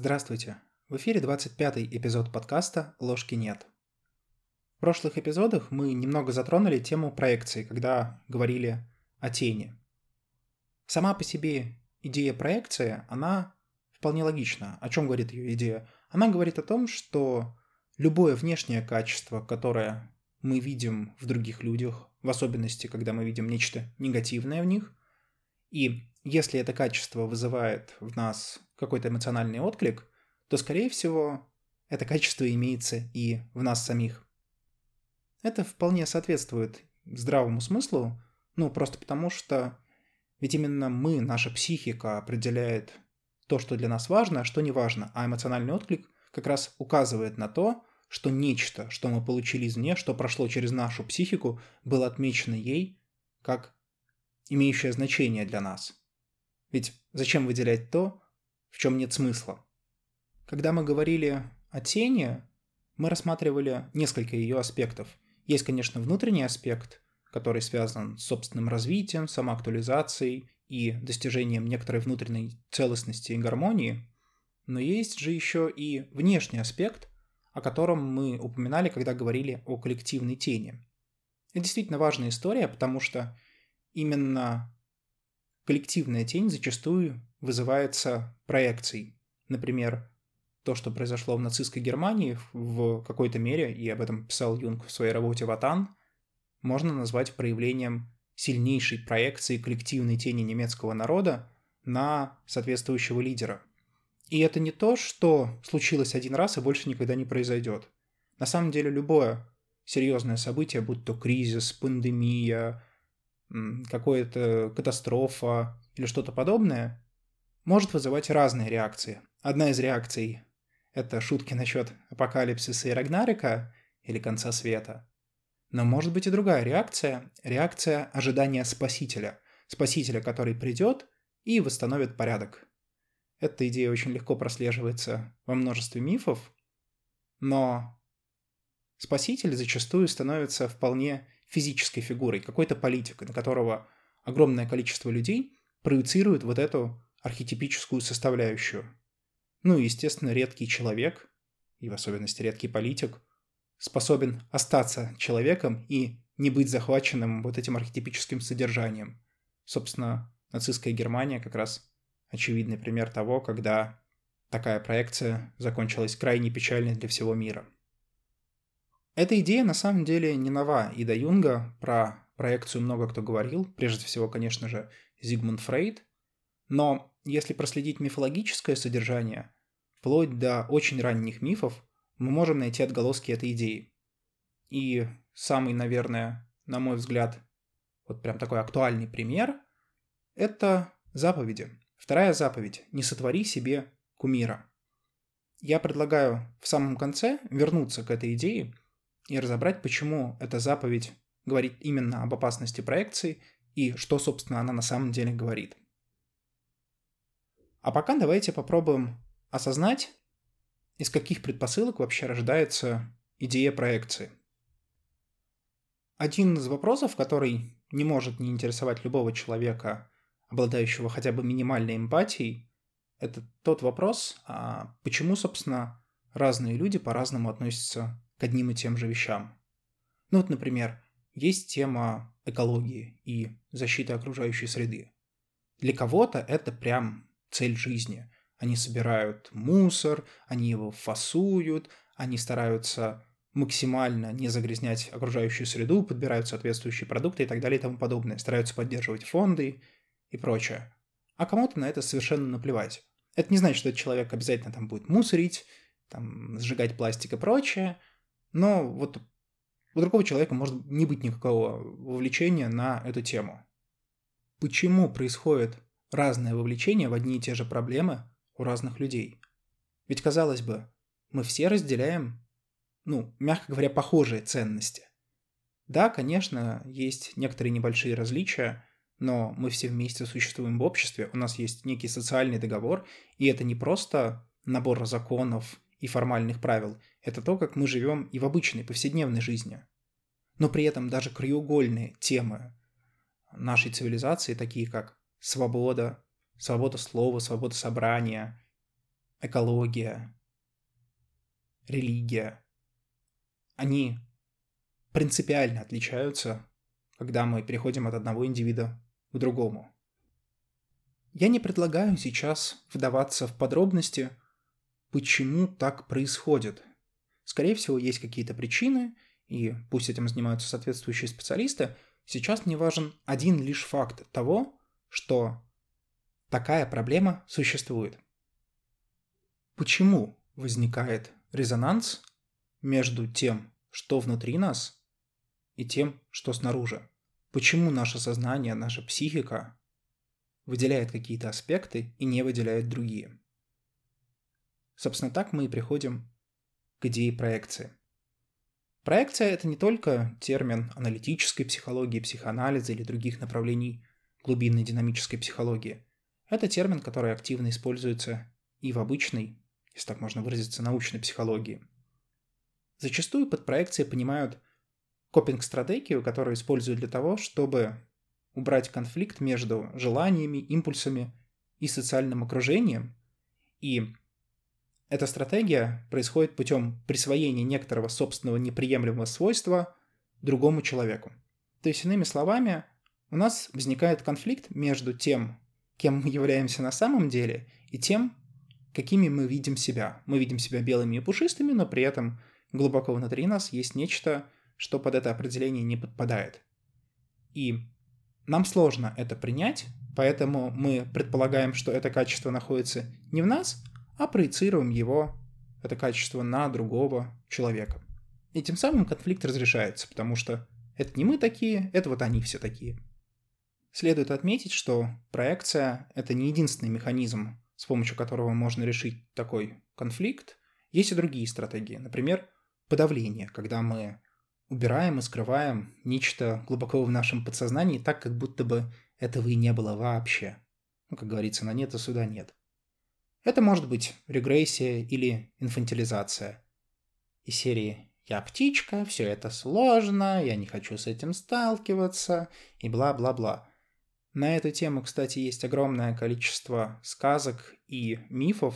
Здравствуйте! В эфире 25-й эпизод подкаста «Ложки нет». В прошлых эпизодах мы немного затронули тему проекции, когда говорили о тени. Сама по себе идея проекции, она вполне логична. О чем говорит ее идея? Она говорит о том, что любое внешнее качество, которое мы видим в других людях, в особенности, когда мы видим нечто негативное в них, и если это качество вызывает в нас какой-то эмоциональный отклик, то, скорее всего, это качество имеется и в нас самих. Это вполне соответствует здравому смыслу, ну, просто потому что ведь именно мы, наша психика определяет то, что для нас важно, а что не важно, а эмоциональный отклик как раз указывает на то, что нечто, что мы получили извне, что прошло через нашу психику, было отмечено ей как имеющее значение для нас. Ведь зачем выделять то, в чем нет смысла? Когда мы говорили о тени, мы рассматривали несколько ее аспектов. Есть, конечно, внутренний аспект, который связан с собственным развитием, самоактуализацией и достижением некоторой внутренней целостности и гармонии, но есть же еще и внешний аспект, о котором мы упоминали, когда говорили о коллективной тени. Это действительно важная история, потому что именно коллективная тень зачастую вызывается проекцией. Например, то, что произошло в нацистской Германии в какой-то мере, и об этом писал Юнг в своей работе «Ватан», можно назвать проявлением сильнейшей проекции коллективной тени немецкого народа на соответствующего лидера. И это не то, что случилось один раз и больше никогда не произойдет. На самом деле любое серьезное событие, будь то кризис, пандемия, какая-то катастрофа или что-то подобное, может вызывать разные реакции. Одна из реакций – это шутки насчет апокалипсиса и Рагнарика или конца света. Но может быть и другая реакция – реакция ожидания спасителя. Спасителя, который придет и восстановит порядок. Эта идея очень легко прослеживается во множестве мифов, но спаситель зачастую становится вполне физической фигурой, какой-то политикой, на которого огромное количество людей проецирует вот эту архетипическую составляющую. Ну и, естественно, редкий человек, и в особенности редкий политик, способен остаться человеком и не быть захваченным вот этим архетипическим содержанием. Собственно, нацистская Германия как раз очевидный пример того, когда такая проекция закончилась крайне печально для всего мира. Эта идея на самом деле не нова, и до Юнга про проекцию много кто говорил, прежде всего, конечно же, Зигмунд Фрейд, но если проследить мифологическое содержание, вплоть до очень ранних мифов, мы можем найти отголоски этой идеи. И самый, наверное, на мой взгляд, вот прям такой актуальный пример – это заповеди. Вторая заповедь – не сотвори себе кумира. Я предлагаю в самом конце вернуться к этой идее – и разобрать, почему эта заповедь говорит именно об опасности проекции и что, собственно, она на самом деле говорит. А пока давайте попробуем осознать, из каких предпосылок вообще рождается идея проекции. Один из вопросов, который не может не интересовать любого человека, обладающего хотя бы минимальной эмпатией, это тот вопрос, а почему, собственно, разные люди по-разному относятся к одним и тем же вещам. Ну вот, например, есть тема экологии и защиты окружающей среды. Для кого-то это прям цель жизни. Они собирают мусор, они его фасуют, они стараются максимально не загрязнять окружающую среду, подбирают соответствующие продукты и так далее и тому подобное, стараются поддерживать фонды и прочее. А кому-то на это совершенно наплевать. Это не значит, что этот человек обязательно там будет мусорить, там, сжигать пластик и прочее, но вот у другого человека может не быть никакого вовлечения на эту тему. Почему происходит разное вовлечение в одни и те же проблемы у разных людей? Ведь, казалось бы, мы все разделяем, ну, мягко говоря, похожие ценности. Да, конечно, есть некоторые небольшие различия, но мы все вместе существуем в обществе, у нас есть некий социальный договор, и это не просто набор законов и формальных правил, это то, как мы живем и в обычной повседневной жизни. Но при этом даже краеугольные темы нашей цивилизации, такие как свобода, свобода слова, свобода собрания, экология, религия, они принципиально отличаются, когда мы переходим от одного индивида к другому. Я не предлагаю сейчас вдаваться в подробности, почему так происходит. Скорее всего, есть какие-то причины, и пусть этим занимаются соответствующие специалисты, сейчас мне важен один лишь факт того, что такая проблема существует. Почему возникает резонанс между тем, что внутри нас, и тем, что снаружи? Почему наше сознание, наша психика выделяет какие-то аспекты и не выделяет другие? Собственно, так мы и приходим к идее проекции. Проекция – это не только термин аналитической психологии, психоанализа или других направлений глубинной динамической психологии. Это термин, который активно используется и в обычной, если так можно выразиться, научной психологии. Зачастую под проекцией понимают копинг-стратегию, которую используют для того, чтобы убрать конфликт между желаниями, импульсами и социальным окружением. И эта стратегия происходит путем присвоения некоторого собственного неприемлемого свойства другому человеку. То есть, иными словами, у нас возникает конфликт между тем, кем мы являемся на самом деле, и тем, какими мы видим себя. Мы видим себя белыми и пушистыми, но при этом глубоко внутри нас есть нечто, что под это определение не подпадает. И нам сложно это принять, поэтому мы предполагаем, что это качество находится не в нас, а проецируем его, это качество, на другого человека. И тем самым конфликт разрешается, потому что это не мы такие, это вот они все такие. Следует отметить, что проекция – это не единственный механизм, с помощью которого можно решить такой конфликт. Есть и другие стратегии. Например, подавление, когда мы убираем и скрываем нечто глубоко в нашем подсознании так, как будто бы этого и не было вообще. Ну, как говорится, на нет и сюда нет. Это может быть регрессия или инфантилизация. Из серии «Я птичка, все это сложно, я не хочу с этим сталкиваться» и бла-бла-бла. На эту тему, кстати, есть огромное количество сказок и мифов.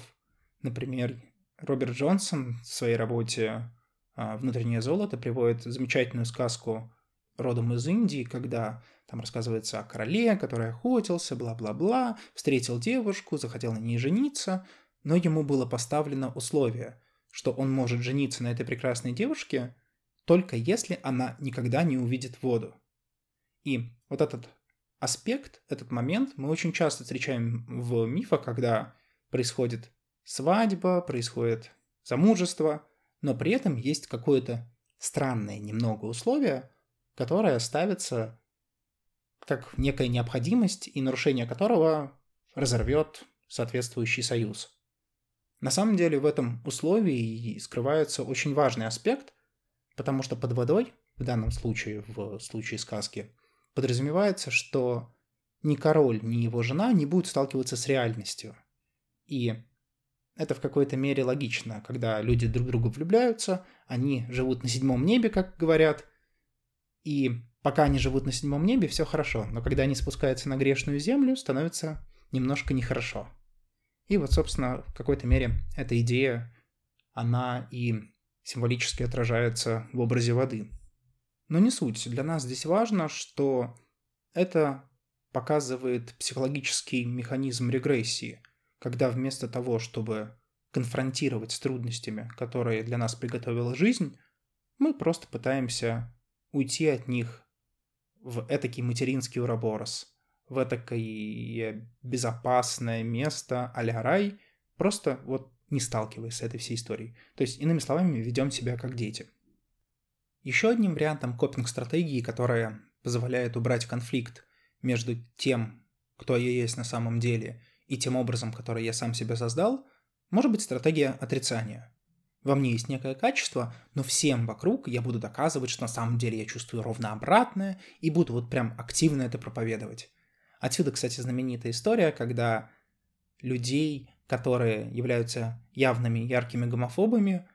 Например, Роберт Джонсон в своей работе а, «Внутреннее золото» приводит замечательную сказку родом из Индии, когда там рассказывается о короле, который охотился, бла-бла-бла, встретил девушку, захотел на ней жениться, но ему было поставлено условие, что он может жениться на этой прекрасной девушке только если она никогда не увидит воду. И вот этот аспект, этот момент мы очень часто встречаем в мифах, когда происходит свадьба, происходит замужество, но при этом есть какое-то странное немного условие, которое ставится как некая необходимость и нарушение которого разорвет соответствующий союз. На самом деле в этом условии скрывается очень важный аспект, потому что под водой, в данном случае, в случае сказки, подразумевается, что ни король, ни его жена не будут сталкиваться с реальностью. И это в какой-то мере логично, когда люди друг в друга влюбляются, они живут на седьмом небе, как говорят, и пока они живут на седьмом небе, все хорошо, но когда они спускаются на грешную землю, становится немножко нехорошо. И вот, собственно, в какой-то мере эта идея, она и символически отражается в образе воды. Но не суть. Для нас здесь важно, что это показывает психологический механизм регрессии, когда вместо того, чтобы конфронтировать с трудностями, которые для нас приготовила жизнь, мы просто пытаемся уйти от них в этакий материнский уроборос, в этакое безопасное место а рай, просто вот не сталкиваясь с этой всей историей. То есть, иными словами, ведем себя как дети – еще одним вариантом копинг-стратегии, которая позволяет убрать конфликт между тем, кто я есть на самом деле, и тем образом, который я сам себе создал, может быть стратегия отрицания. Во мне есть некое качество, но всем вокруг я буду доказывать, что на самом деле я чувствую ровно обратное, и буду вот прям активно это проповедовать. Отсюда, кстати, знаменитая история, когда людей, которые являются явными яркими гомофобами,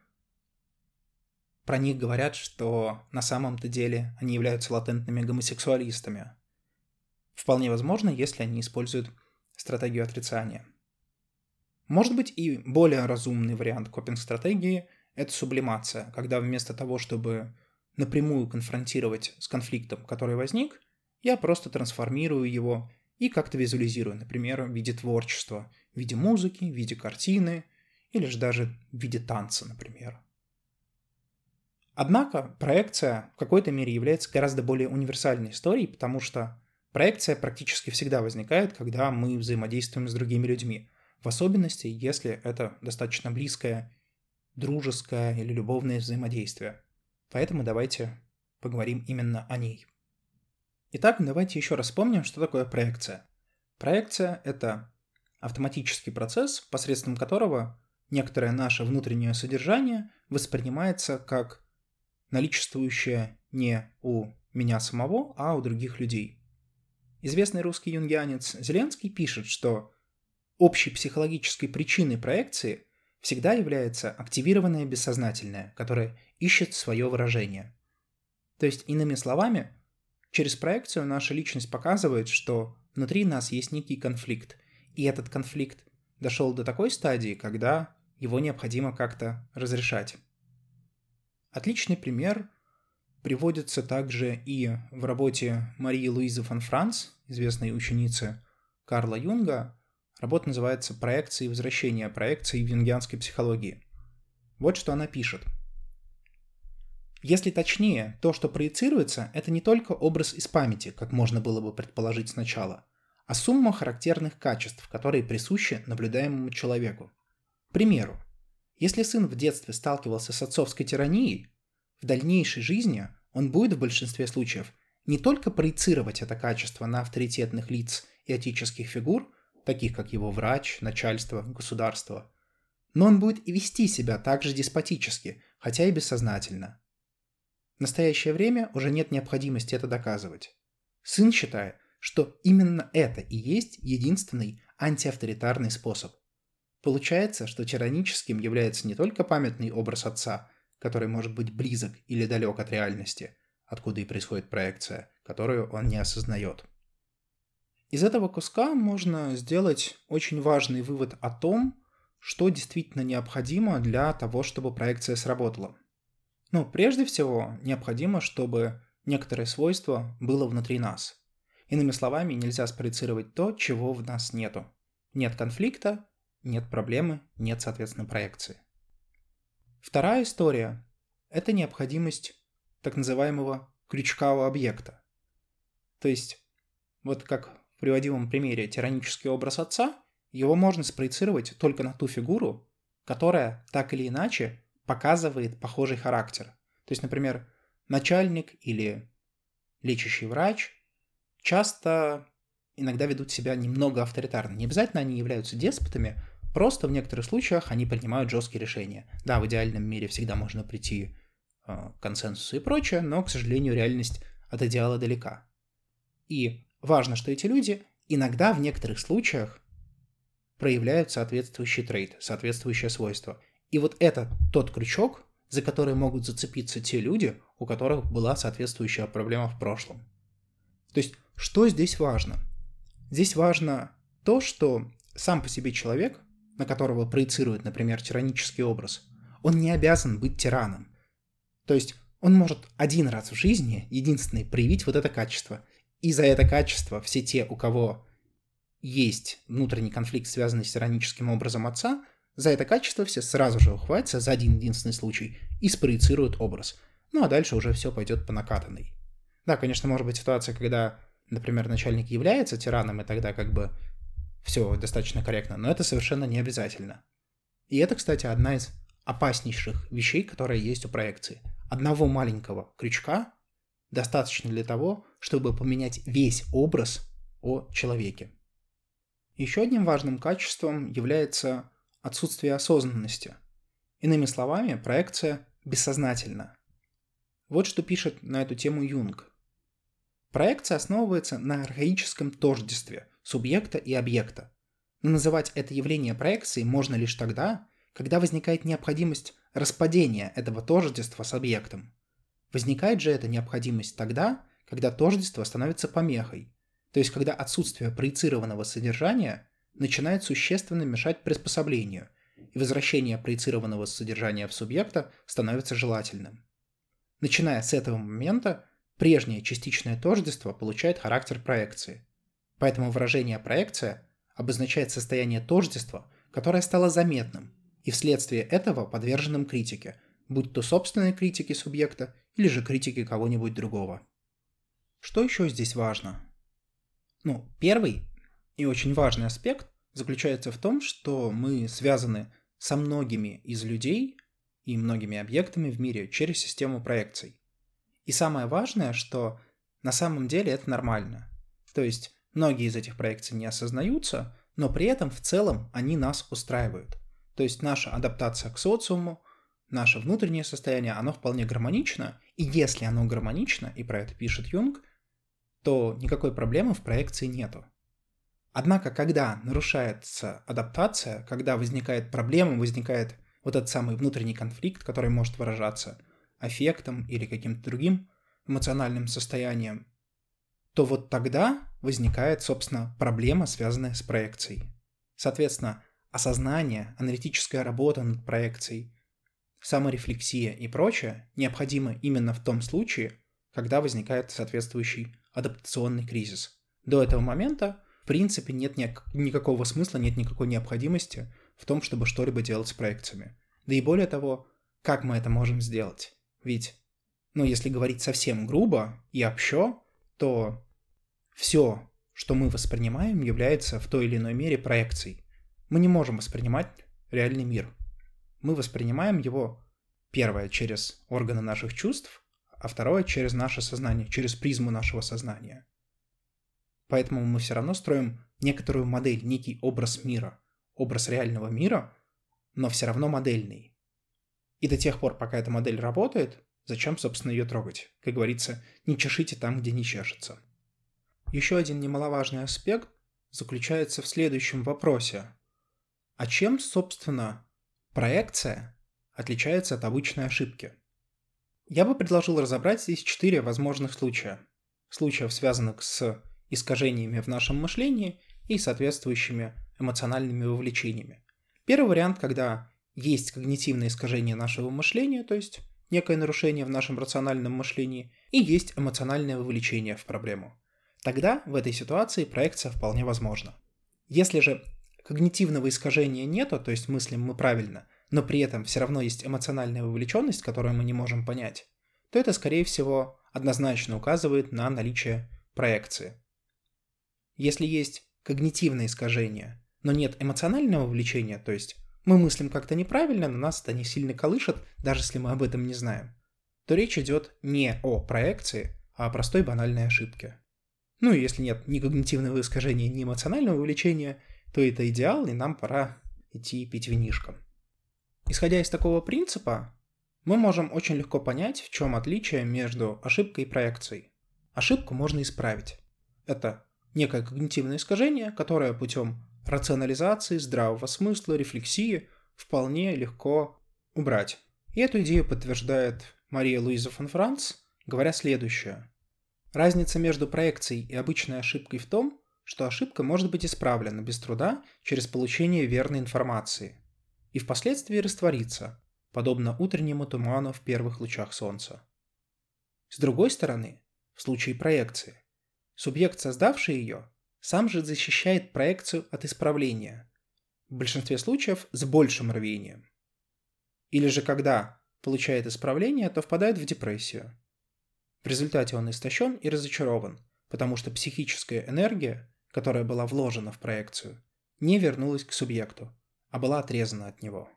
про них говорят, что на самом-то деле они являются латентными гомосексуалистами. Вполне возможно, если они используют стратегию отрицания. Может быть и более разумный вариант копинг-стратегии – это сублимация, когда вместо того, чтобы напрямую конфронтировать с конфликтом, который возник, я просто трансформирую его и как-то визуализирую, например, в виде творчества, в виде музыки, в виде картины или же даже в виде танца, например. Однако проекция в какой-то мере является гораздо более универсальной историей, потому что проекция практически всегда возникает, когда мы взаимодействуем с другими людьми, в особенности, если это достаточно близкое, дружеское или любовное взаимодействие. Поэтому давайте поговорим именно о ней. Итак, давайте еще раз вспомним, что такое проекция. Проекция – это автоматический процесс, посредством которого некоторое наше внутреннее содержание воспринимается как наличествующее не у меня самого, а у других людей. Известный русский юнгианец Зеленский пишет, что общей психологической причиной проекции всегда является активированное бессознательное, которое ищет свое выражение. То есть, иными словами, через проекцию наша личность показывает, что внутри нас есть некий конфликт, и этот конфликт дошел до такой стадии, когда его необходимо как-то разрешать. Отличный пример приводится также и в работе Марии Луизы фон Франц, известной ученицы Карла Юнга. Работа называется «Проекции и возвращение проекции в юнгианской психологии». Вот что она пишет. Если точнее, то, что проецируется, это не только образ из памяти, как можно было бы предположить сначала, а сумма характерных качеств, которые присущи наблюдаемому человеку. К примеру, если сын в детстве сталкивался с отцовской тиранией, в дальнейшей жизни он будет в большинстве случаев не только проецировать это качество на авторитетных лиц и этических фигур, таких как его врач, начальство, государство, но он будет и вести себя также деспотически, хотя и бессознательно. В настоящее время уже нет необходимости это доказывать. Сын считает, что именно это и есть единственный антиавторитарный способ – Получается, что тираническим является не только памятный образ отца, который может быть близок или далек от реальности, откуда и происходит проекция, которую он не осознает. Из этого куска можно сделать очень важный вывод о том, что действительно необходимо для того, чтобы проекция сработала. Ну, прежде всего, необходимо, чтобы некоторое свойство было внутри нас. Иными словами, нельзя спроецировать то, чего в нас нету. Нет конфликта, нет проблемы, нет, соответственно, проекции. Вторая история – это необходимость так называемого крючка у объекта. То есть, вот как в приводимом примере тиранический образ отца, его можно спроецировать только на ту фигуру, которая так или иначе показывает похожий характер. То есть, например, начальник или лечащий врач часто иногда ведут себя немного авторитарно. Не обязательно они являются деспотами, просто в некоторых случаях они принимают жесткие решения. Да, в идеальном мире всегда можно прийти э, к консенсусу и прочее, но, к сожалению, реальность от идеала далека. И важно, что эти люди иногда в некоторых случаях проявляют соответствующий трейд, соответствующее свойство. И вот это тот крючок, за который могут зацепиться те люди, у которых была соответствующая проблема в прошлом. То есть, что здесь важно? Здесь важно то, что сам по себе человек, на которого проецирует, например, тиранический образ, он не обязан быть тираном. То есть он может один раз в жизни, единственный, проявить вот это качество. И за это качество все те, у кого есть внутренний конфликт, связанный с тираническим образом отца, за это качество все сразу же ухватятся за один единственный случай и спроецируют образ. Ну а дальше уже все пойдет по накатанной. Да, конечно, может быть ситуация, когда например, начальник является тираном, и тогда как бы все достаточно корректно, но это совершенно не обязательно. И это, кстати, одна из опаснейших вещей, которые есть у проекции. Одного маленького крючка достаточно для того, чтобы поменять весь образ о человеке. Еще одним важным качеством является отсутствие осознанности. Иными словами, проекция бессознательна. Вот что пишет на эту тему Юнг. Проекция основывается на архаическом тождестве субъекта и объекта. Но называть это явление проекцией можно лишь тогда, когда возникает необходимость распадения этого тождества с объектом. Возникает же эта необходимость тогда, когда тождество становится помехой, то есть когда отсутствие проецированного содержания начинает существенно мешать приспособлению, и возвращение проецированного содержания в субъекта становится желательным. Начиная с этого момента, прежнее частичное тождество получает характер проекции. Поэтому выражение «проекция» обозначает состояние тождества, которое стало заметным и вследствие этого подверженным критике, будь то собственной критике субъекта или же критике кого-нибудь другого. Что еще здесь важно? Ну, первый и очень важный аспект заключается в том, что мы связаны со многими из людей и многими объектами в мире через систему проекций. И самое важное, что на самом деле это нормально. То есть многие из этих проекций не осознаются, но при этом в целом они нас устраивают. То есть наша адаптация к социуму, наше внутреннее состояние, оно вполне гармонично, и если оно гармонично, и про это пишет Юнг, то никакой проблемы в проекции нету. Однако, когда нарушается адаптация, когда возникает проблема, возникает вот этот самый внутренний конфликт, который может выражаться аффектом или каким-то другим эмоциональным состоянием, то вот тогда возникает, собственно, проблема, связанная с проекцией. Соответственно, осознание, аналитическая работа над проекцией, саморефлексия и прочее необходимо именно в том случае, когда возникает соответствующий адаптационный кризис. До этого момента, в принципе, нет ни- никакого смысла, нет никакой необходимости в том, чтобы что-либо делать с проекциями. Да и более того, как мы это можем сделать? Ведь, ну, если говорить совсем грубо и общо, то все, что мы воспринимаем, является в той или иной мере проекцией. Мы не можем воспринимать реальный мир. Мы воспринимаем его, первое, через органы наших чувств, а второе через наше сознание, через призму нашего сознания. Поэтому мы все равно строим некоторую модель, некий образ мира, образ реального мира, но все равно модельный. И до тех пор, пока эта модель работает, зачем, собственно, ее трогать? Как говорится, не чешите там, где не чешется. Еще один немаловажный аспект заключается в следующем вопросе. А чем, собственно, проекция отличается от обычной ошибки? Я бы предложил разобрать здесь четыре возможных случая. Случаев, связанных с искажениями в нашем мышлении и соответствующими эмоциональными вовлечениями. Первый вариант, когда есть когнитивное искажение нашего мышления, то есть некое нарушение в нашем рациональном мышлении, и есть эмоциональное вовлечение в проблему. Тогда в этой ситуации проекция вполне возможна. Если же когнитивного искажения нету, то есть мыслим мы правильно, но при этом все равно есть эмоциональная вовлеченность, которую мы не можем понять, то это, скорее всего, однозначно указывает на наличие проекции. Если есть когнитивное искажение, но нет эмоционального вовлечения, то есть мы мыслим как-то неправильно, но нас это не сильно колышет, даже если мы об этом не знаем, то речь идет не о проекции, а о простой банальной ошибке. Ну и если нет ни когнитивного искажения, ни эмоционального вовлечения, то это идеал, и нам пора идти пить винишко. Исходя из такого принципа, мы можем очень легко понять, в чем отличие между ошибкой и проекцией. Ошибку можно исправить. Это некое когнитивное искажение, которое путем рационализации, здравого смысла, рефлексии вполне легко убрать. И эту идею подтверждает Мария Луиза фон Франц, говоря следующее. Разница между проекцией и обычной ошибкой в том, что ошибка может быть исправлена без труда через получение верной информации и впоследствии раствориться, подобно утреннему туману в первых лучах солнца. С другой стороны, в случае проекции, субъект, создавший ее, сам же защищает проекцию от исправления, в большинстве случаев с большим рвением. Или же когда получает исправление, то впадает в депрессию. В результате он истощен и разочарован, потому что психическая энергия, которая была вложена в проекцию, не вернулась к субъекту, а была отрезана от него.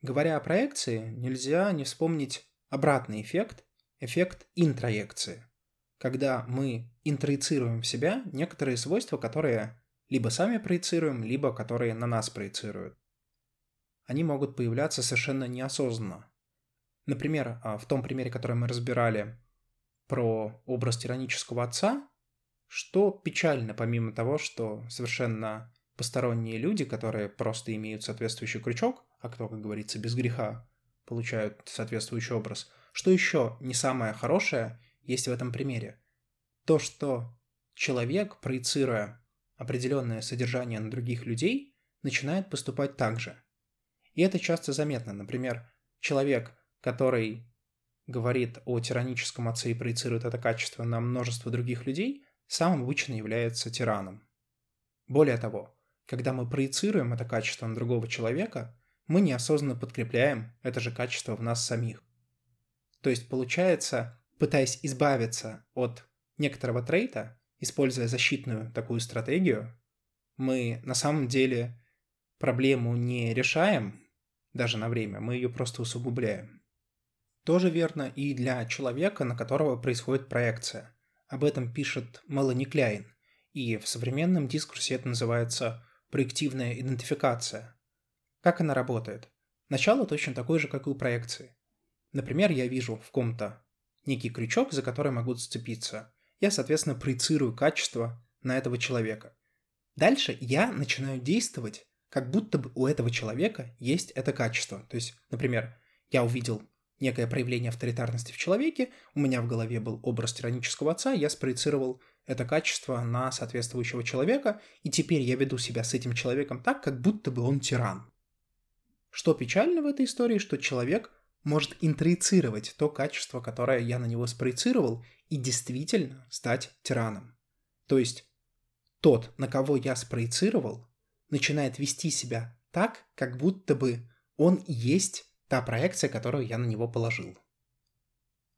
Говоря о проекции, нельзя не вспомнить обратный эффект, эффект интроекции, когда мы интроицируем в себя некоторые свойства, которые либо сами проецируем, либо которые на нас проецируют. Они могут появляться совершенно неосознанно. Например, а, в том примере, который мы разбирали про образ тиранического отца, что печально, помимо того, что совершенно посторонние люди, которые просто имеют соответствующий крючок, а кто, как говорится, без греха, получают соответствующий образ. Что еще не самое хорошее есть в этом примере? То, что человек, проецируя определенное содержание на других людей, начинает поступать так же. И это часто заметно. Например, человек, который говорит о тираническом отце и проецирует это качество на множество других людей, сам обычно является тираном. Более того, когда мы проецируем это качество на другого человека, мы неосознанно подкрепляем это же качество в нас самих. То есть получается, пытаясь избавиться от некоторого трейта, используя защитную такую стратегию, мы на самом деле проблему не решаем даже на время, мы ее просто усугубляем. Тоже верно и для человека, на которого происходит проекция. Об этом пишет Мелани Кляйн, и в современном дискурсе это называется проективная идентификация. Как она работает? Начало точно такое же, как и у проекции. Например, я вижу в ком-то некий крючок, за который могу зацепиться. Я, соответственно, проецирую качество на этого человека. Дальше я начинаю действовать, как будто бы у этого человека есть это качество. То есть, например, я увидел некое проявление авторитарности в человеке, у меня в голове был образ тиранического отца, я спроецировал это качество на соответствующего человека, и теперь я веду себя с этим человеком так, как будто бы он тиран. Что печально в этой истории, что человек может интроицировать то качество, которое я на него спроецировал, и действительно стать тираном. То есть тот, на кого я спроецировал, начинает вести себя так, как будто бы он есть та проекция, которую я на него положил.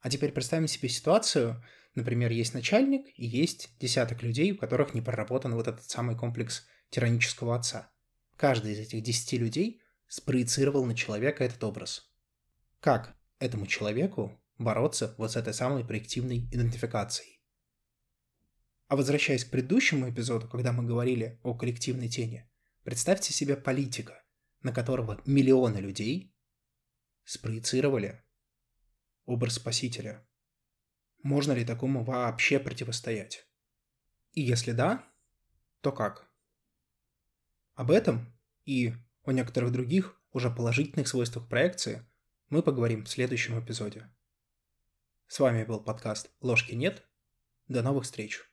А теперь представим себе ситуацию, например, есть начальник и есть десяток людей, у которых не проработан вот этот самый комплекс тиранического отца. Каждый из этих десяти людей спроецировал на человека этот образ. Как этому человеку бороться вот с этой самой проективной идентификацией? А возвращаясь к предыдущему эпизоду, когда мы говорили о коллективной тени, представьте себе политика, на которого миллионы людей спроецировали образ спасителя. Можно ли такому вообще противостоять? И если да, то как? Об этом и о некоторых других уже положительных свойствах проекции мы поговорим в следующем эпизоде. С вами был подкаст «Ложки нет». До новых встреч!